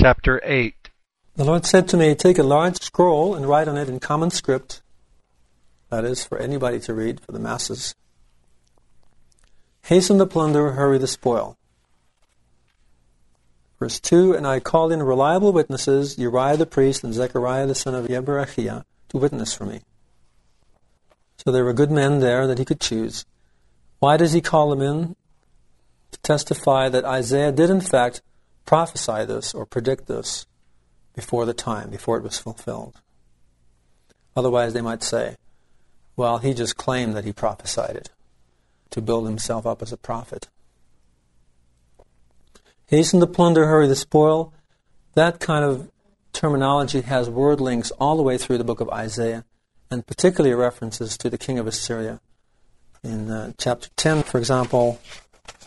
Chapter 8 The Lord said to me, Take a large scroll and write on it in common script, that is, for anybody to read, for the masses. Hasten the plunder, hurry the spoil. Verse 2 And I called in reliable witnesses, Uriah the priest and Zechariah the son of Yeberechiah, to witness for me. So there were good men there that he could choose. Why does he call them in? To testify that Isaiah did, in fact, prophesy this or predict this before the time, before it was fulfilled. Otherwise, they might say, well, he just claimed that he prophesied it to build himself up as a prophet. Hasten the plunder, hurry the spoil. That kind of terminology has word links all the way through the book of Isaiah, and particularly references to the king of Assyria. In uh, chapter 10, for example,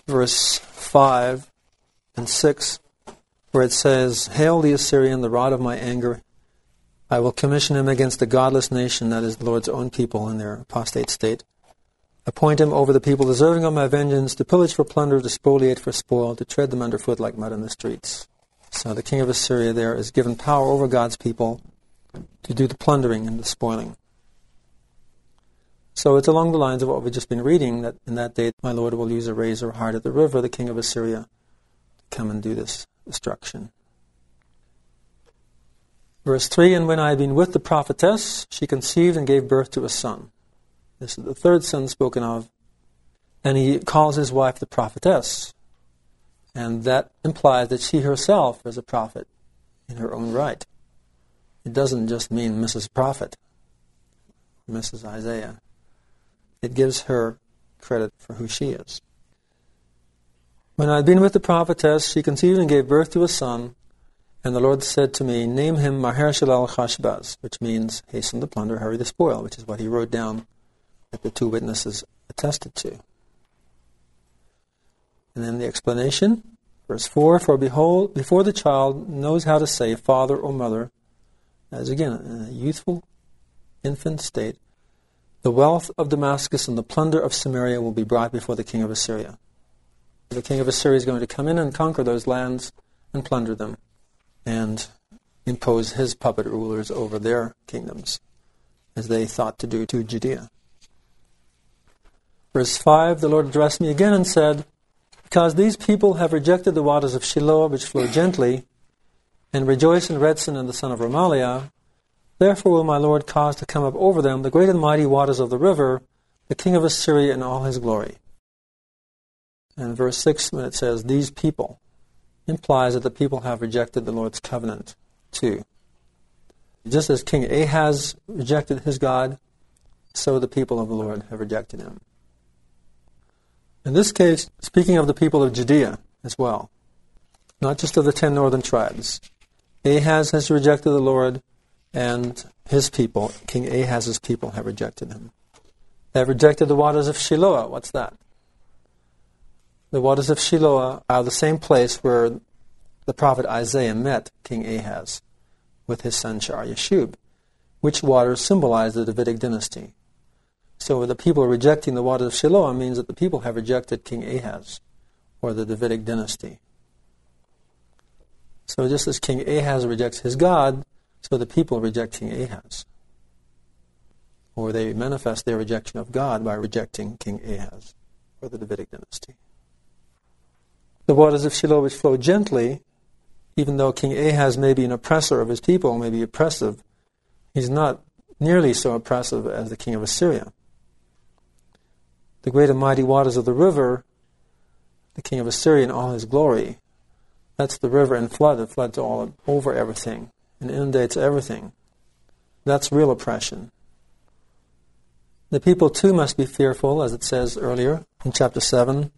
verse 5 and 6, where it says, Hail the Assyrian, the rod of my anger. I will commission him against the godless nation, that is the Lord's own people in their apostate state. Appoint him over the people deserving of my vengeance, to pillage for plunder, to spoliate for spoil, to tread them underfoot like mud in the streets. So the king of Assyria there is given power over God's people to do the plundering and the spoiling. So it's along the lines of what we've just been reading that in that day my Lord will use a razor hard at the river, the king of Assyria, to come and do this destruction. Verse 3 And when I had been with the prophetess, she conceived and gave birth to a son. This is the third son spoken of. And he calls his wife the prophetess. And that implies that she herself is a prophet in her own right. It doesn't just mean Mrs. Prophet, Mrs. Isaiah. It gives her credit for who she is. When I had been with the prophetess, she conceived and gave birth to a son, and the Lord said to me, Name him Maher Shalal Chashbaz, which means hasten the plunder, hurry the spoil, which is what he wrote down that the two witnesses attested to. And then the explanation, verse 4 For behold, before the child knows how to say father or mother, as again, in a youthful infant state, the wealth of Damascus and the plunder of Samaria will be brought before the king of Assyria. The king of Assyria is going to come in and conquer those lands and plunder them and impose his puppet rulers over their kingdoms, as they thought to do to Judea. Verse 5 The Lord addressed me again and said, Because these people have rejected the waters of Shiloah, which flow gently, and rejoice in Rezin and the son of Remaliah, therefore will my Lord cause to come up over them the great and mighty waters of the river, the king of Assyria in all his glory. And verse 6, when it says, These people, implies that the people have rejected the Lord's covenant too. Just as King Ahaz rejected his God, so the people of the Lord have rejected him. In this case, speaking of the people of Judea as well, not just of the ten northern tribes. Ahaz has rejected the Lord, and his people, King Ahaz's people, have rejected him. They have rejected the waters of Shiloah. What's that? The waters of Shiloah are the same place where the prophet Isaiah met King Ahaz with his son Shar-Yashub, which waters symbolize the Davidic dynasty. So the people rejecting the waters of Shiloah means that the people have rejected King Ahaz or the Davidic dynasty. So just as King Ahaz rejects his God, so the people reject King Ahaz. Or they manifest their rejection of God by rejecting King Ahaz or the Davidic dynasty. The waters of Shiloh which flow gently, even though King Ahaz may be an oppressor of his people, may be oppressive, he's not nearly so oppressive as the king of Assyria the great and mighty waters of the river, the king of Assyria in all his glory. That's the river and flood. It floods all over everything and inundates everything. That's real oppression. The people too must be fearful, as it says earlier in chapter 7.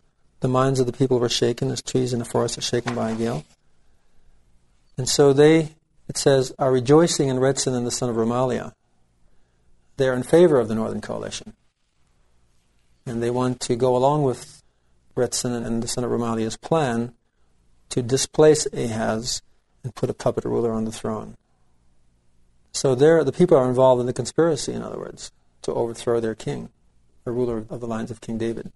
The minds of the people were shaken as trees in a forest are shaken by a gale. And so they, it says, are rejoicing in Rezin and the son of Remaliah. They're in favor of the Northern Coalition and they want to go along with Rezin and the son of Remaliah's plan to displace Ahaz and put a puppet ruler on the throne. So there, the people are involved in the conspiracy, in other words, to overthrow their king, the ruler of the lines of King David.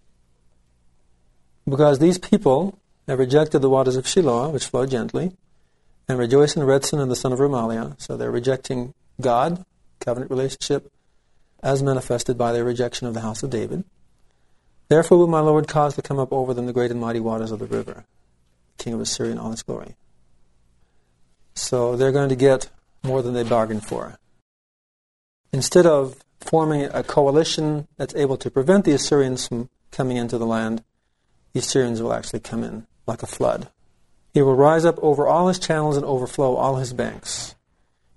Because these people have rejected the waters of Shiloah, which flow gently, and rejoice in Rezin and the son of Remaliah. So they're rejecting God, covenant relationship, as manifested by their rejection of the house of David. Therefore will my Lord cause to come up over them the great and mighty waters of the river, king of Assyria in all his glory. So they're going to get more than they bargained for. Instead of forming a coalition that's able to prevent the Assyrians from coming into the land, the Assyrians will actually come in like a flood. He will rise up over all his channels and overflow all his banks.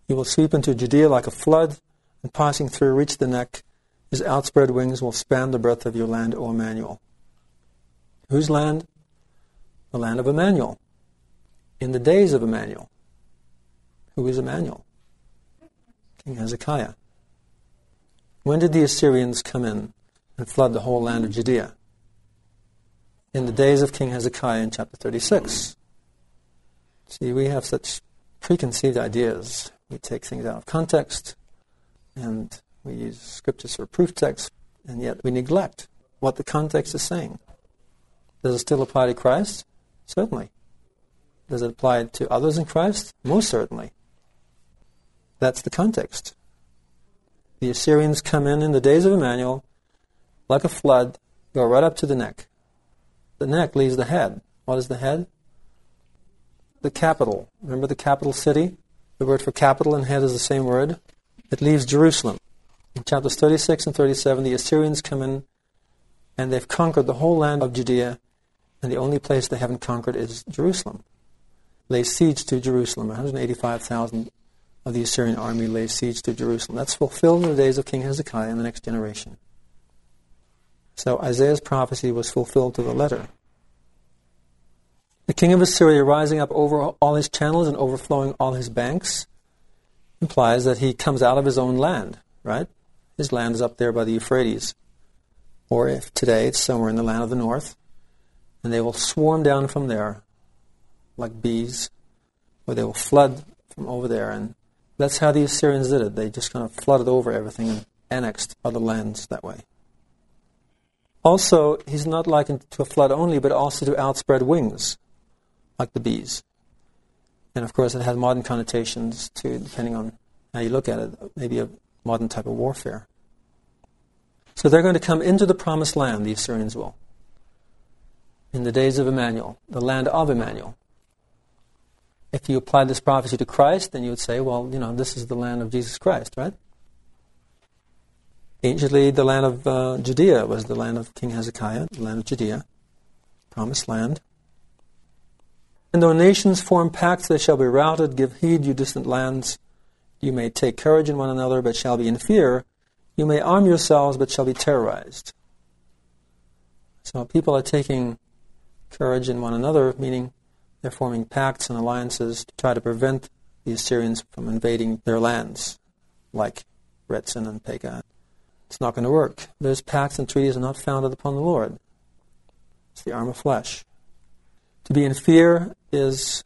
He will sweep into Judea like a flood, and passing through reach the neck. His outspread wings will span the breadth of your land, O Emmanuel. Whose land? The land of Emmanuel. In the days of Emmanuel. Who is Emmanuel? King Hezekiah. When did the Assyrians come in and flood the whole land of Judea? In the days of King Hezekiah in chapter 36. See, we have such preconceived ideas. We take things out of context and we use scriptures for proof text, and yet we neglect what the context is saying. Does it still apply to Christ? Certainly. Does it apply to others in Christ? Most certainly. That's the context. The Assyrians come in in the days of Emmanuel like a flood, go right up to the neck. The neck leaves the head. What is the head? The capital. Remember the capital city? The word for capital and head is the same word. It leaves Jerusalem. In chapters 36 and 37, the Assyrians come in and they've conquered the whole land of Judea, and the only place they haven't conquered is Jerusalem. Lay siege to Jerusalem. 185,000 of the Assyrian army lay siege to Jerusalem. That's fulfilled in the days of King Hezekiah in the next generation. So Isaiah's prophecy was fulfilled to the letter. The king of Assyria rising up over all his channels and overflowing all his banks implies that he comes out of his own land, right? His land is up there by the Euphrates. Or if today it's somewhere in the land of the north, and they will swarm down from there like bees, or they will flood from over there and that's how the Assyrians did it. They just kind of flooded over everything and annexed other lands that way. Also, he's not likened to a flood only, but also to outspread wings, like the bees. And of course, it has modern connotations too, depending on how you look at it, maybe a modern type of warfare. So they're going to come into the promised land, the Assyrians will, in the days of Emmanuel, the land of Emmanuel if you apply this prophecy to Christ, then you would say, well, you know, this is the land of Jesus Christ, right? Anciently, the land of uh, Judea was the land of King Hezekiah, the land of Judea, promised land. And though nations form pacts, they shall be routed. Give heed, you distant lands. You may take courage in one another, but shall be in fear. You may arm yourselves, but shall be terrorized. So people are taking courage in one another, meaning they're forming pacts and alliances to try to prevent the Assyrians from invading their lands, like Rezin and Pekah. It's not going to work. Those pacts and treaties are not founded upon the Lord. It's the arm of flesh. To be in fear is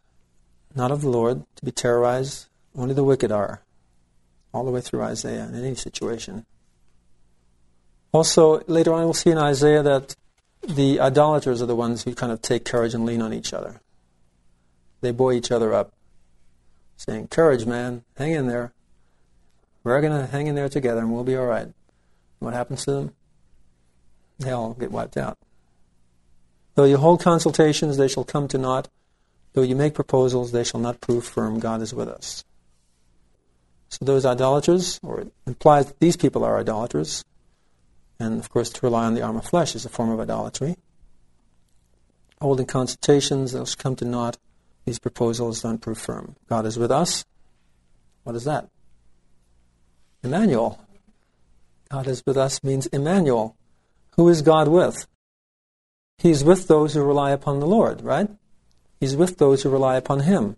not of the Lord. To be terrorized, only the wicked are. All the way through Isaiah in any situation. Also, later on, we'll see in Isaiah that the idolaters are the ones who kind of take courage and lean on each other. They buoy each other up, saying, Courage, man, hang in there. We're going to hang in there together and we'll be all right. What happens to them? They all get wiped out. Though you hold consultations, they shall come to naught. Though you make proposals, they shall not prove firm. God is with us. So those idolaters, or it implies that these people are idolaters, and of course to rely on the arm of flesh is a form of idolatry. Holding consultations, those come to naught. These proposals don't prove firm. God is with us. What is that? Emmanuel. God is with us means Emmanuel. Who is God with? He's with those who rely upon the Lord, right? He's with those who rely upon Him.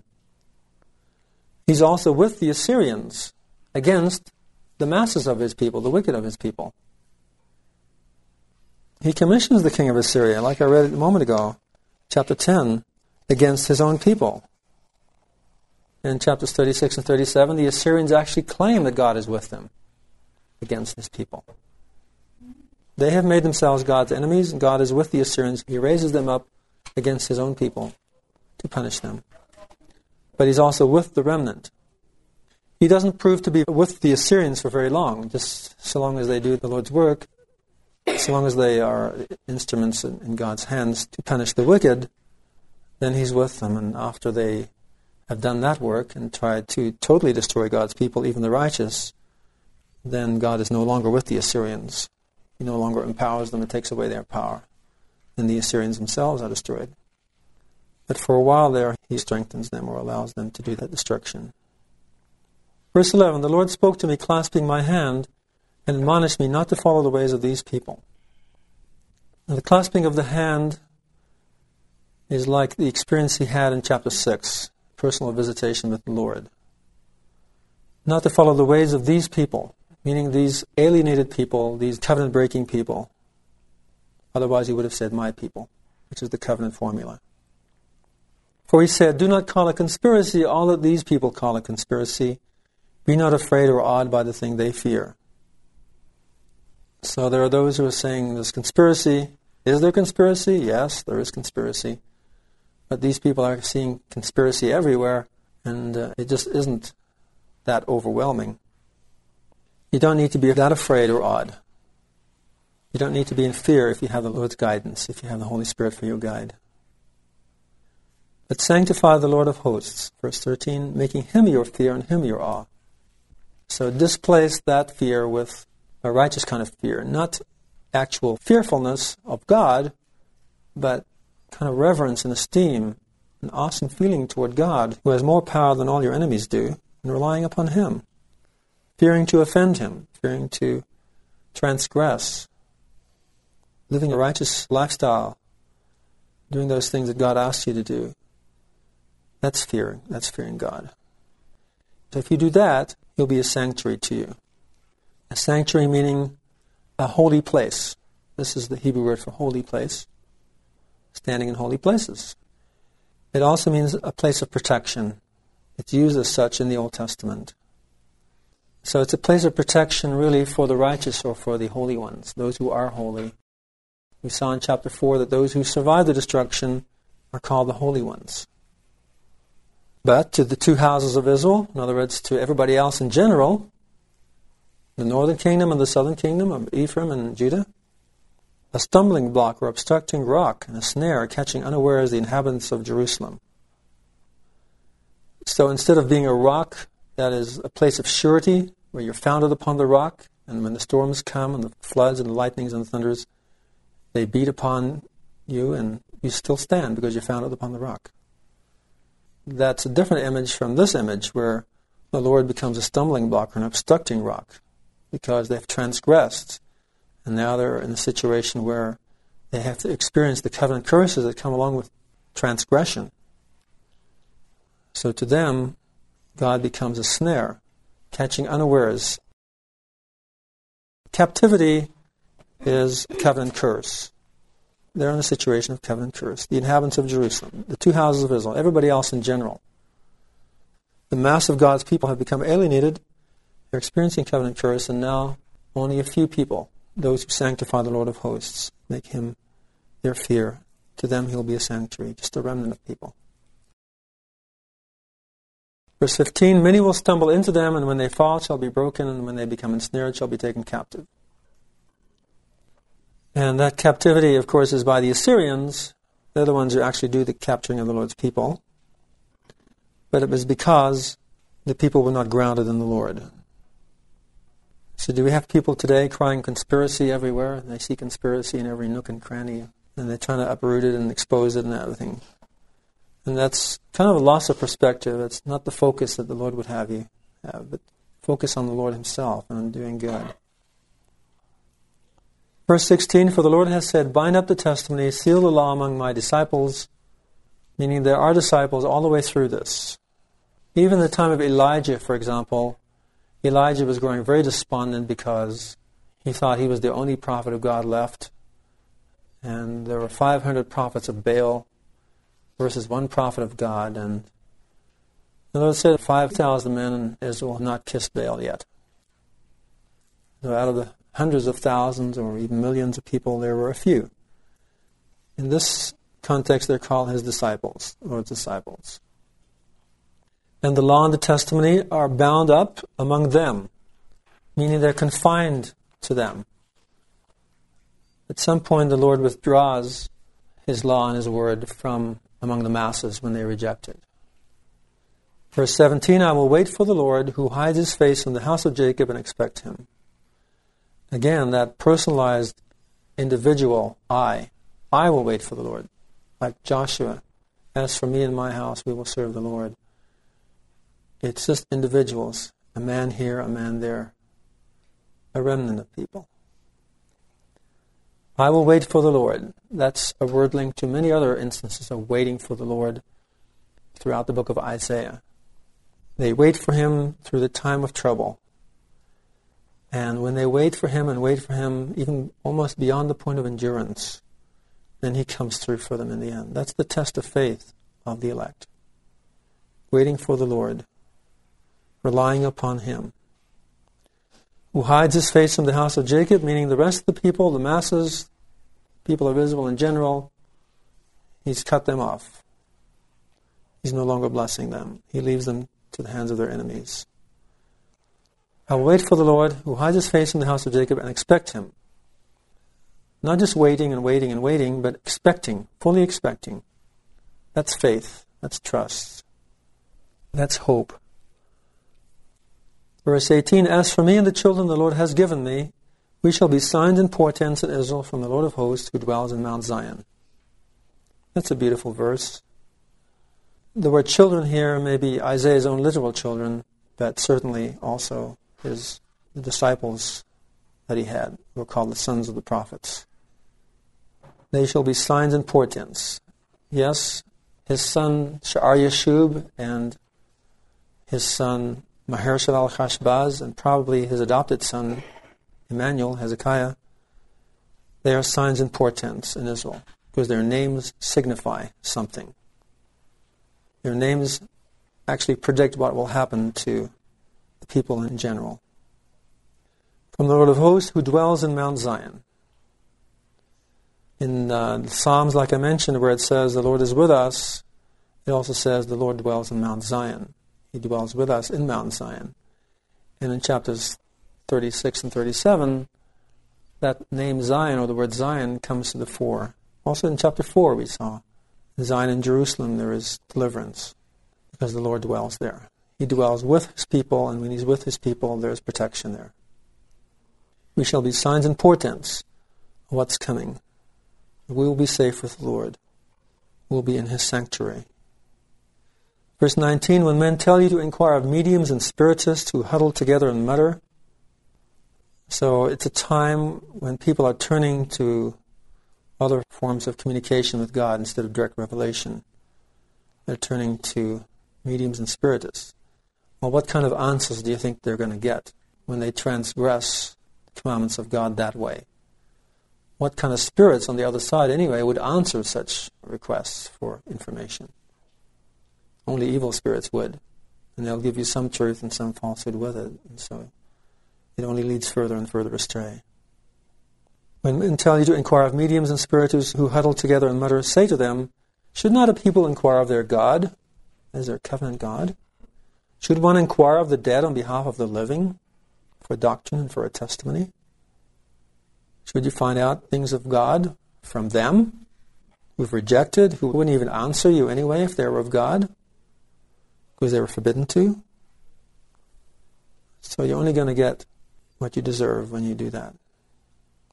He's also with the Assyrians against the masses of His people, the wicked of His people. He commissions the king of Assyria, like I read a moment ago, chapter 10 against his own people. In chapters 36 and 37, the Assyrians actually claim that God is with them against his people. They have made themselves God's enemies, and God is with the Assyrians. He raises them up against his own people to punish them. but he's also with the remnant. He doesn't prove to be with the Assyrians for very long, just so long as they do the Lord's work, so long as they are instruments in, God's hands to punish the wicked, then he's with them. And after they have done that work and tried to totally destroy God's people, even the righteous, then God is no longer with the Assyrians. He no longer empowers them and takes away their power. Then the Assyrians themselves are destroyed. But for a while there, he strengthens them or allows them to do that destruction. Verse 11 The Lord spoke to me, clasping my hand, and admonished me not to follow the ways of these people. Now, the clasping of the hand is like the experience he had in chapter 6, personal visitation with the Lord. Not to follow the ways of these people, meaning these alienated people, these covenant breaking people. Otherwise, he would have said, my people, which is the covenant formula. For he said, Do not call a conspiracy all that these people call a conspiracy, be not afraid or awed by the thing they fear. So there are those who are saying there's conspiracy. Is there conspiracy? Yes, there is conspiracy. But these people are seeing conspiracy everywhere, and uh, it just isn't that overwhelming. You don't need to be that afraid or awed. You don't need to be in fear if you have the Lord's guidance, if you have the Holy Spirit for your guide. But sanctify the Lord of hosts, verse 13, making him your fear and him your awe. So displace that fear with a righteous kind of fear, not actual fearfulness of God, but kind of reverence and esteem, an awesome feeling toward God, who has more power than all your enemies do, and relying upon Him, fearing to offend Him, fearing to transgress, living a righteous lifestyle, doing those things that God asks you to do. That's fearing. That's fearing God. So if you do that, he'll be a sanctuary to you. A sanctuary meaning a holy place. This is the Hebrew word for holy place, standing in holy places. It also means a place of protection. It's used as such in the Old Testament. So it's a place of protection really for the righteous or for the holy ones, those who are holy. We saw in chapter 4 that those who survive the destruction are called the holy ones. But to the two houses of Israel, in other words, to everybody else in general, the northern kingdom and the southern kingdom of Ephraim and Judah, a stumbling block or obstructing rock and a snare catching unawares the inhabitants of Jerusalem. So instead of being a rock that is a place of surety, where you're founded upon the rock, and when the storms come and the floods and the lightnings and the thunders, they beat upon you and you still stand because you're founded upon the rock that's a different image from this image where the Lord becomes a stumbling block or an obstructing rock because they've transgressed. And now they're in a situation where they have to experience the covenant curses that come along with transgression. So to them, God becomes a snare, catching unawares. Captivity is covenant curse they're in a situation of covenant curse. The inhabitants of Jerusalem, the two houses of Israel, everybody else in general. The mass of God's people have become alienated. They're experiencing covenant curse, and now only a few people, those who sanctify the Lord of hosts, make him their fear. To them he'll be a sanctuary, just a remnant of people. Verse 15 Many will stumble into them, and when they fall, shall be broken, and when they become ensnared, shall be taken captive. And that captivity, of course, is by the Assyrians. They're the ones who actually do the capturing of the Lord's people. But it was because the people were not grounded in the Lord. So, do we have people today crying conspiracy everywhere? They see conspiracy in every nook and cranny, and they're trying to uproot it and expose it and everything. And that's kind of a loss of perspective. It's not the focus that the Lord would have you have, but focus on the Lord Himself and on doing good. Verse 16 For the Lord has said, Bind up the testimony, seal the law among my disciples, meaning there are disciples all the way through this. Even the time of Elijah, for example, Elijah was growing very despondent because he thought he was the only prophet of God left. And there were 500 prophets of Baal versus one prophet of God. And the Lord said 5,000 men in Israel have not kissed Baal yet. So out of the hundreds of thousands or even millions of people, there were a few. In this context, they're called his disciples, or disciples. and the law and the testimony are bound up among them, meaning they're confined to them. At some point, the Lord withdraws His law and His word from among the masses when they reject it. Verse 17 I will wait for the Lord who hides His face in the house of Jacob and expect Him. Again, that personalized individual I. I will wait for the Lord. Like Joshua, as for me and my house, we will serve the Lord. It's just individuals, a man here, a man there, a remnant of people. I will wait for the Lord. That's a word linked to many other instances of waiting for the Lord throughout the book of Isaiah. They wait for him through the time of trouble. And when they wait for him and wait for him, even almost beyond the point of endurance, then he comes through for them in the end. That's the test of faith of the elect. Waiting for the Lord relying upon him. Who hides his face from the house of Jacob, meaning the rest of the people, the masses, people of Israel in general, he's cut them off. He's no longer blessing them. He leaves them to the hands of their enemies. I will wait for the Lord who hides his face from the house of Jacob and expect him. Not just waiting and waiting and waiting, but expecting, fully expecting. That's faith. That's trust. That's hope. Verse 18 As for me and the children the Lord has given me, we shall be signs and portents in Israel from the Lord of hosts who dwells in Mount Zion. That's a beautiful verse. The word children here may be Isaiah's own literal children, but certainly also his the disciples that he had, were called the sons of the prophets. They shall be signs and portents. Yes, his son Sha'ar and his son Maher al Chashbaz and probably his adopted son, Emmanuel, Hezekiah, they are signs and portents in Israel because their names signify something. Their names actually predict what will happen to the people in general. From the Lord of hosts who dwells in Mount Zion. In uh, Psalms, like I mentioned, where it says the Lord is with us, it also says the Lord dwells in Mount Zion. He dwells with us in Mount Zion. And in chapters 36 and 37, that name Zion, or the word Zion, comes to the fore. Also in chapter 4, we saw Zion in Jerusalem, there is deliverance because the Lord dwells there. He dwells with his people, and when he's with his people, there is protection there. We shall be signs and portents of what's coming. We will be safe with the Lord. We'll be in his sanctuary. Verse 19 When men tell you to inquire of mediums and spiritists who huddle together and mutter. So it's a time when people are turning to other forms of communication with God instead of direct revelation. They're turning to mediums and spiritists. Well, what kind of answers do you think they're going to get when they transgress the commandments of God that way? What kind of spirits on the other side, anyway, would answer such requests for information? Only evil spirits would. And they'll give you some truth and some falsehood with it. And so it only leads further and further astray. When men tell you to inquire of mediums and spiritists who huddle together and mutter, say to them, Should not a people inquire of their God, as their covenant God? Should one inquire of the dead on behalf of the living, for doctrine and for a testimony? Should you find out things of God from them, who've rejected, who wouldn't even answer you anyway if they were of God? Because they were forbidden to. So you're only going to get what you deserve when you do that.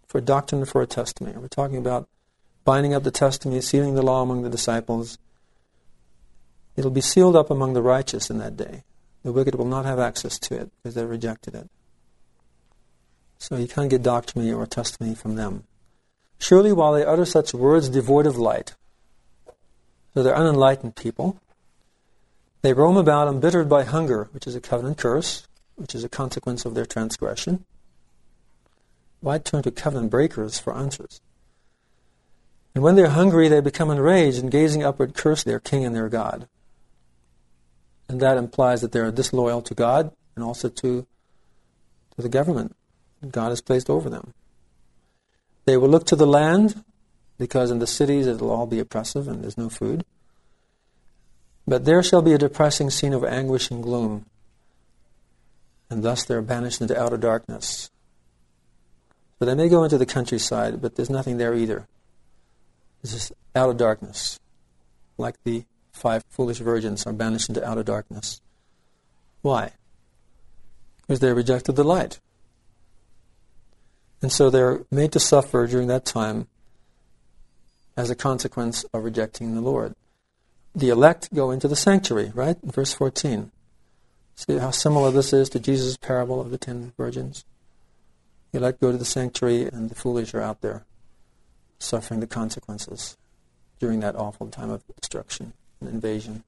For a doctrine for a testimony. We're talking about binding up the testimony, sealing the law among the disciples. It'll be sealed up among the righteous in that day. The wicked will not have access to it because they rejected it. So you can't get doctrine or testimony from them. Surely while they utter such words devoid of light, so they're unenlightened people, they roam about embittered by hunger, which is a covenant curse, which is a consequence of their transgression. Why turn to covenant breakers for answers? And when they're hungry, they become enraged and gazing upward curse their king and their God. And that implies that they're disloyal to God and also to, to the government God has placed over them. They will look to the land because in the cities it'll all be oppressive and there's no food. But there shall be a depressing scene of anguish and gloom, and thus they're banished into outer darkness. So they may go into the countryside, but there's nothing there either. It's just outer darkness, like the five foolish virgins are banished into outer darkness. Why? Because they rejected the light. And so they're made to suffer during that time as a consequence of rejecting the Lord. The elect go into the sanctuary, right? Verse 14. See how similar this is to Jesus' parable of the ten virgins? The elect go to the sanctuary, and the foolish are out there suffering the consequences during that awful time of destruction and invasion.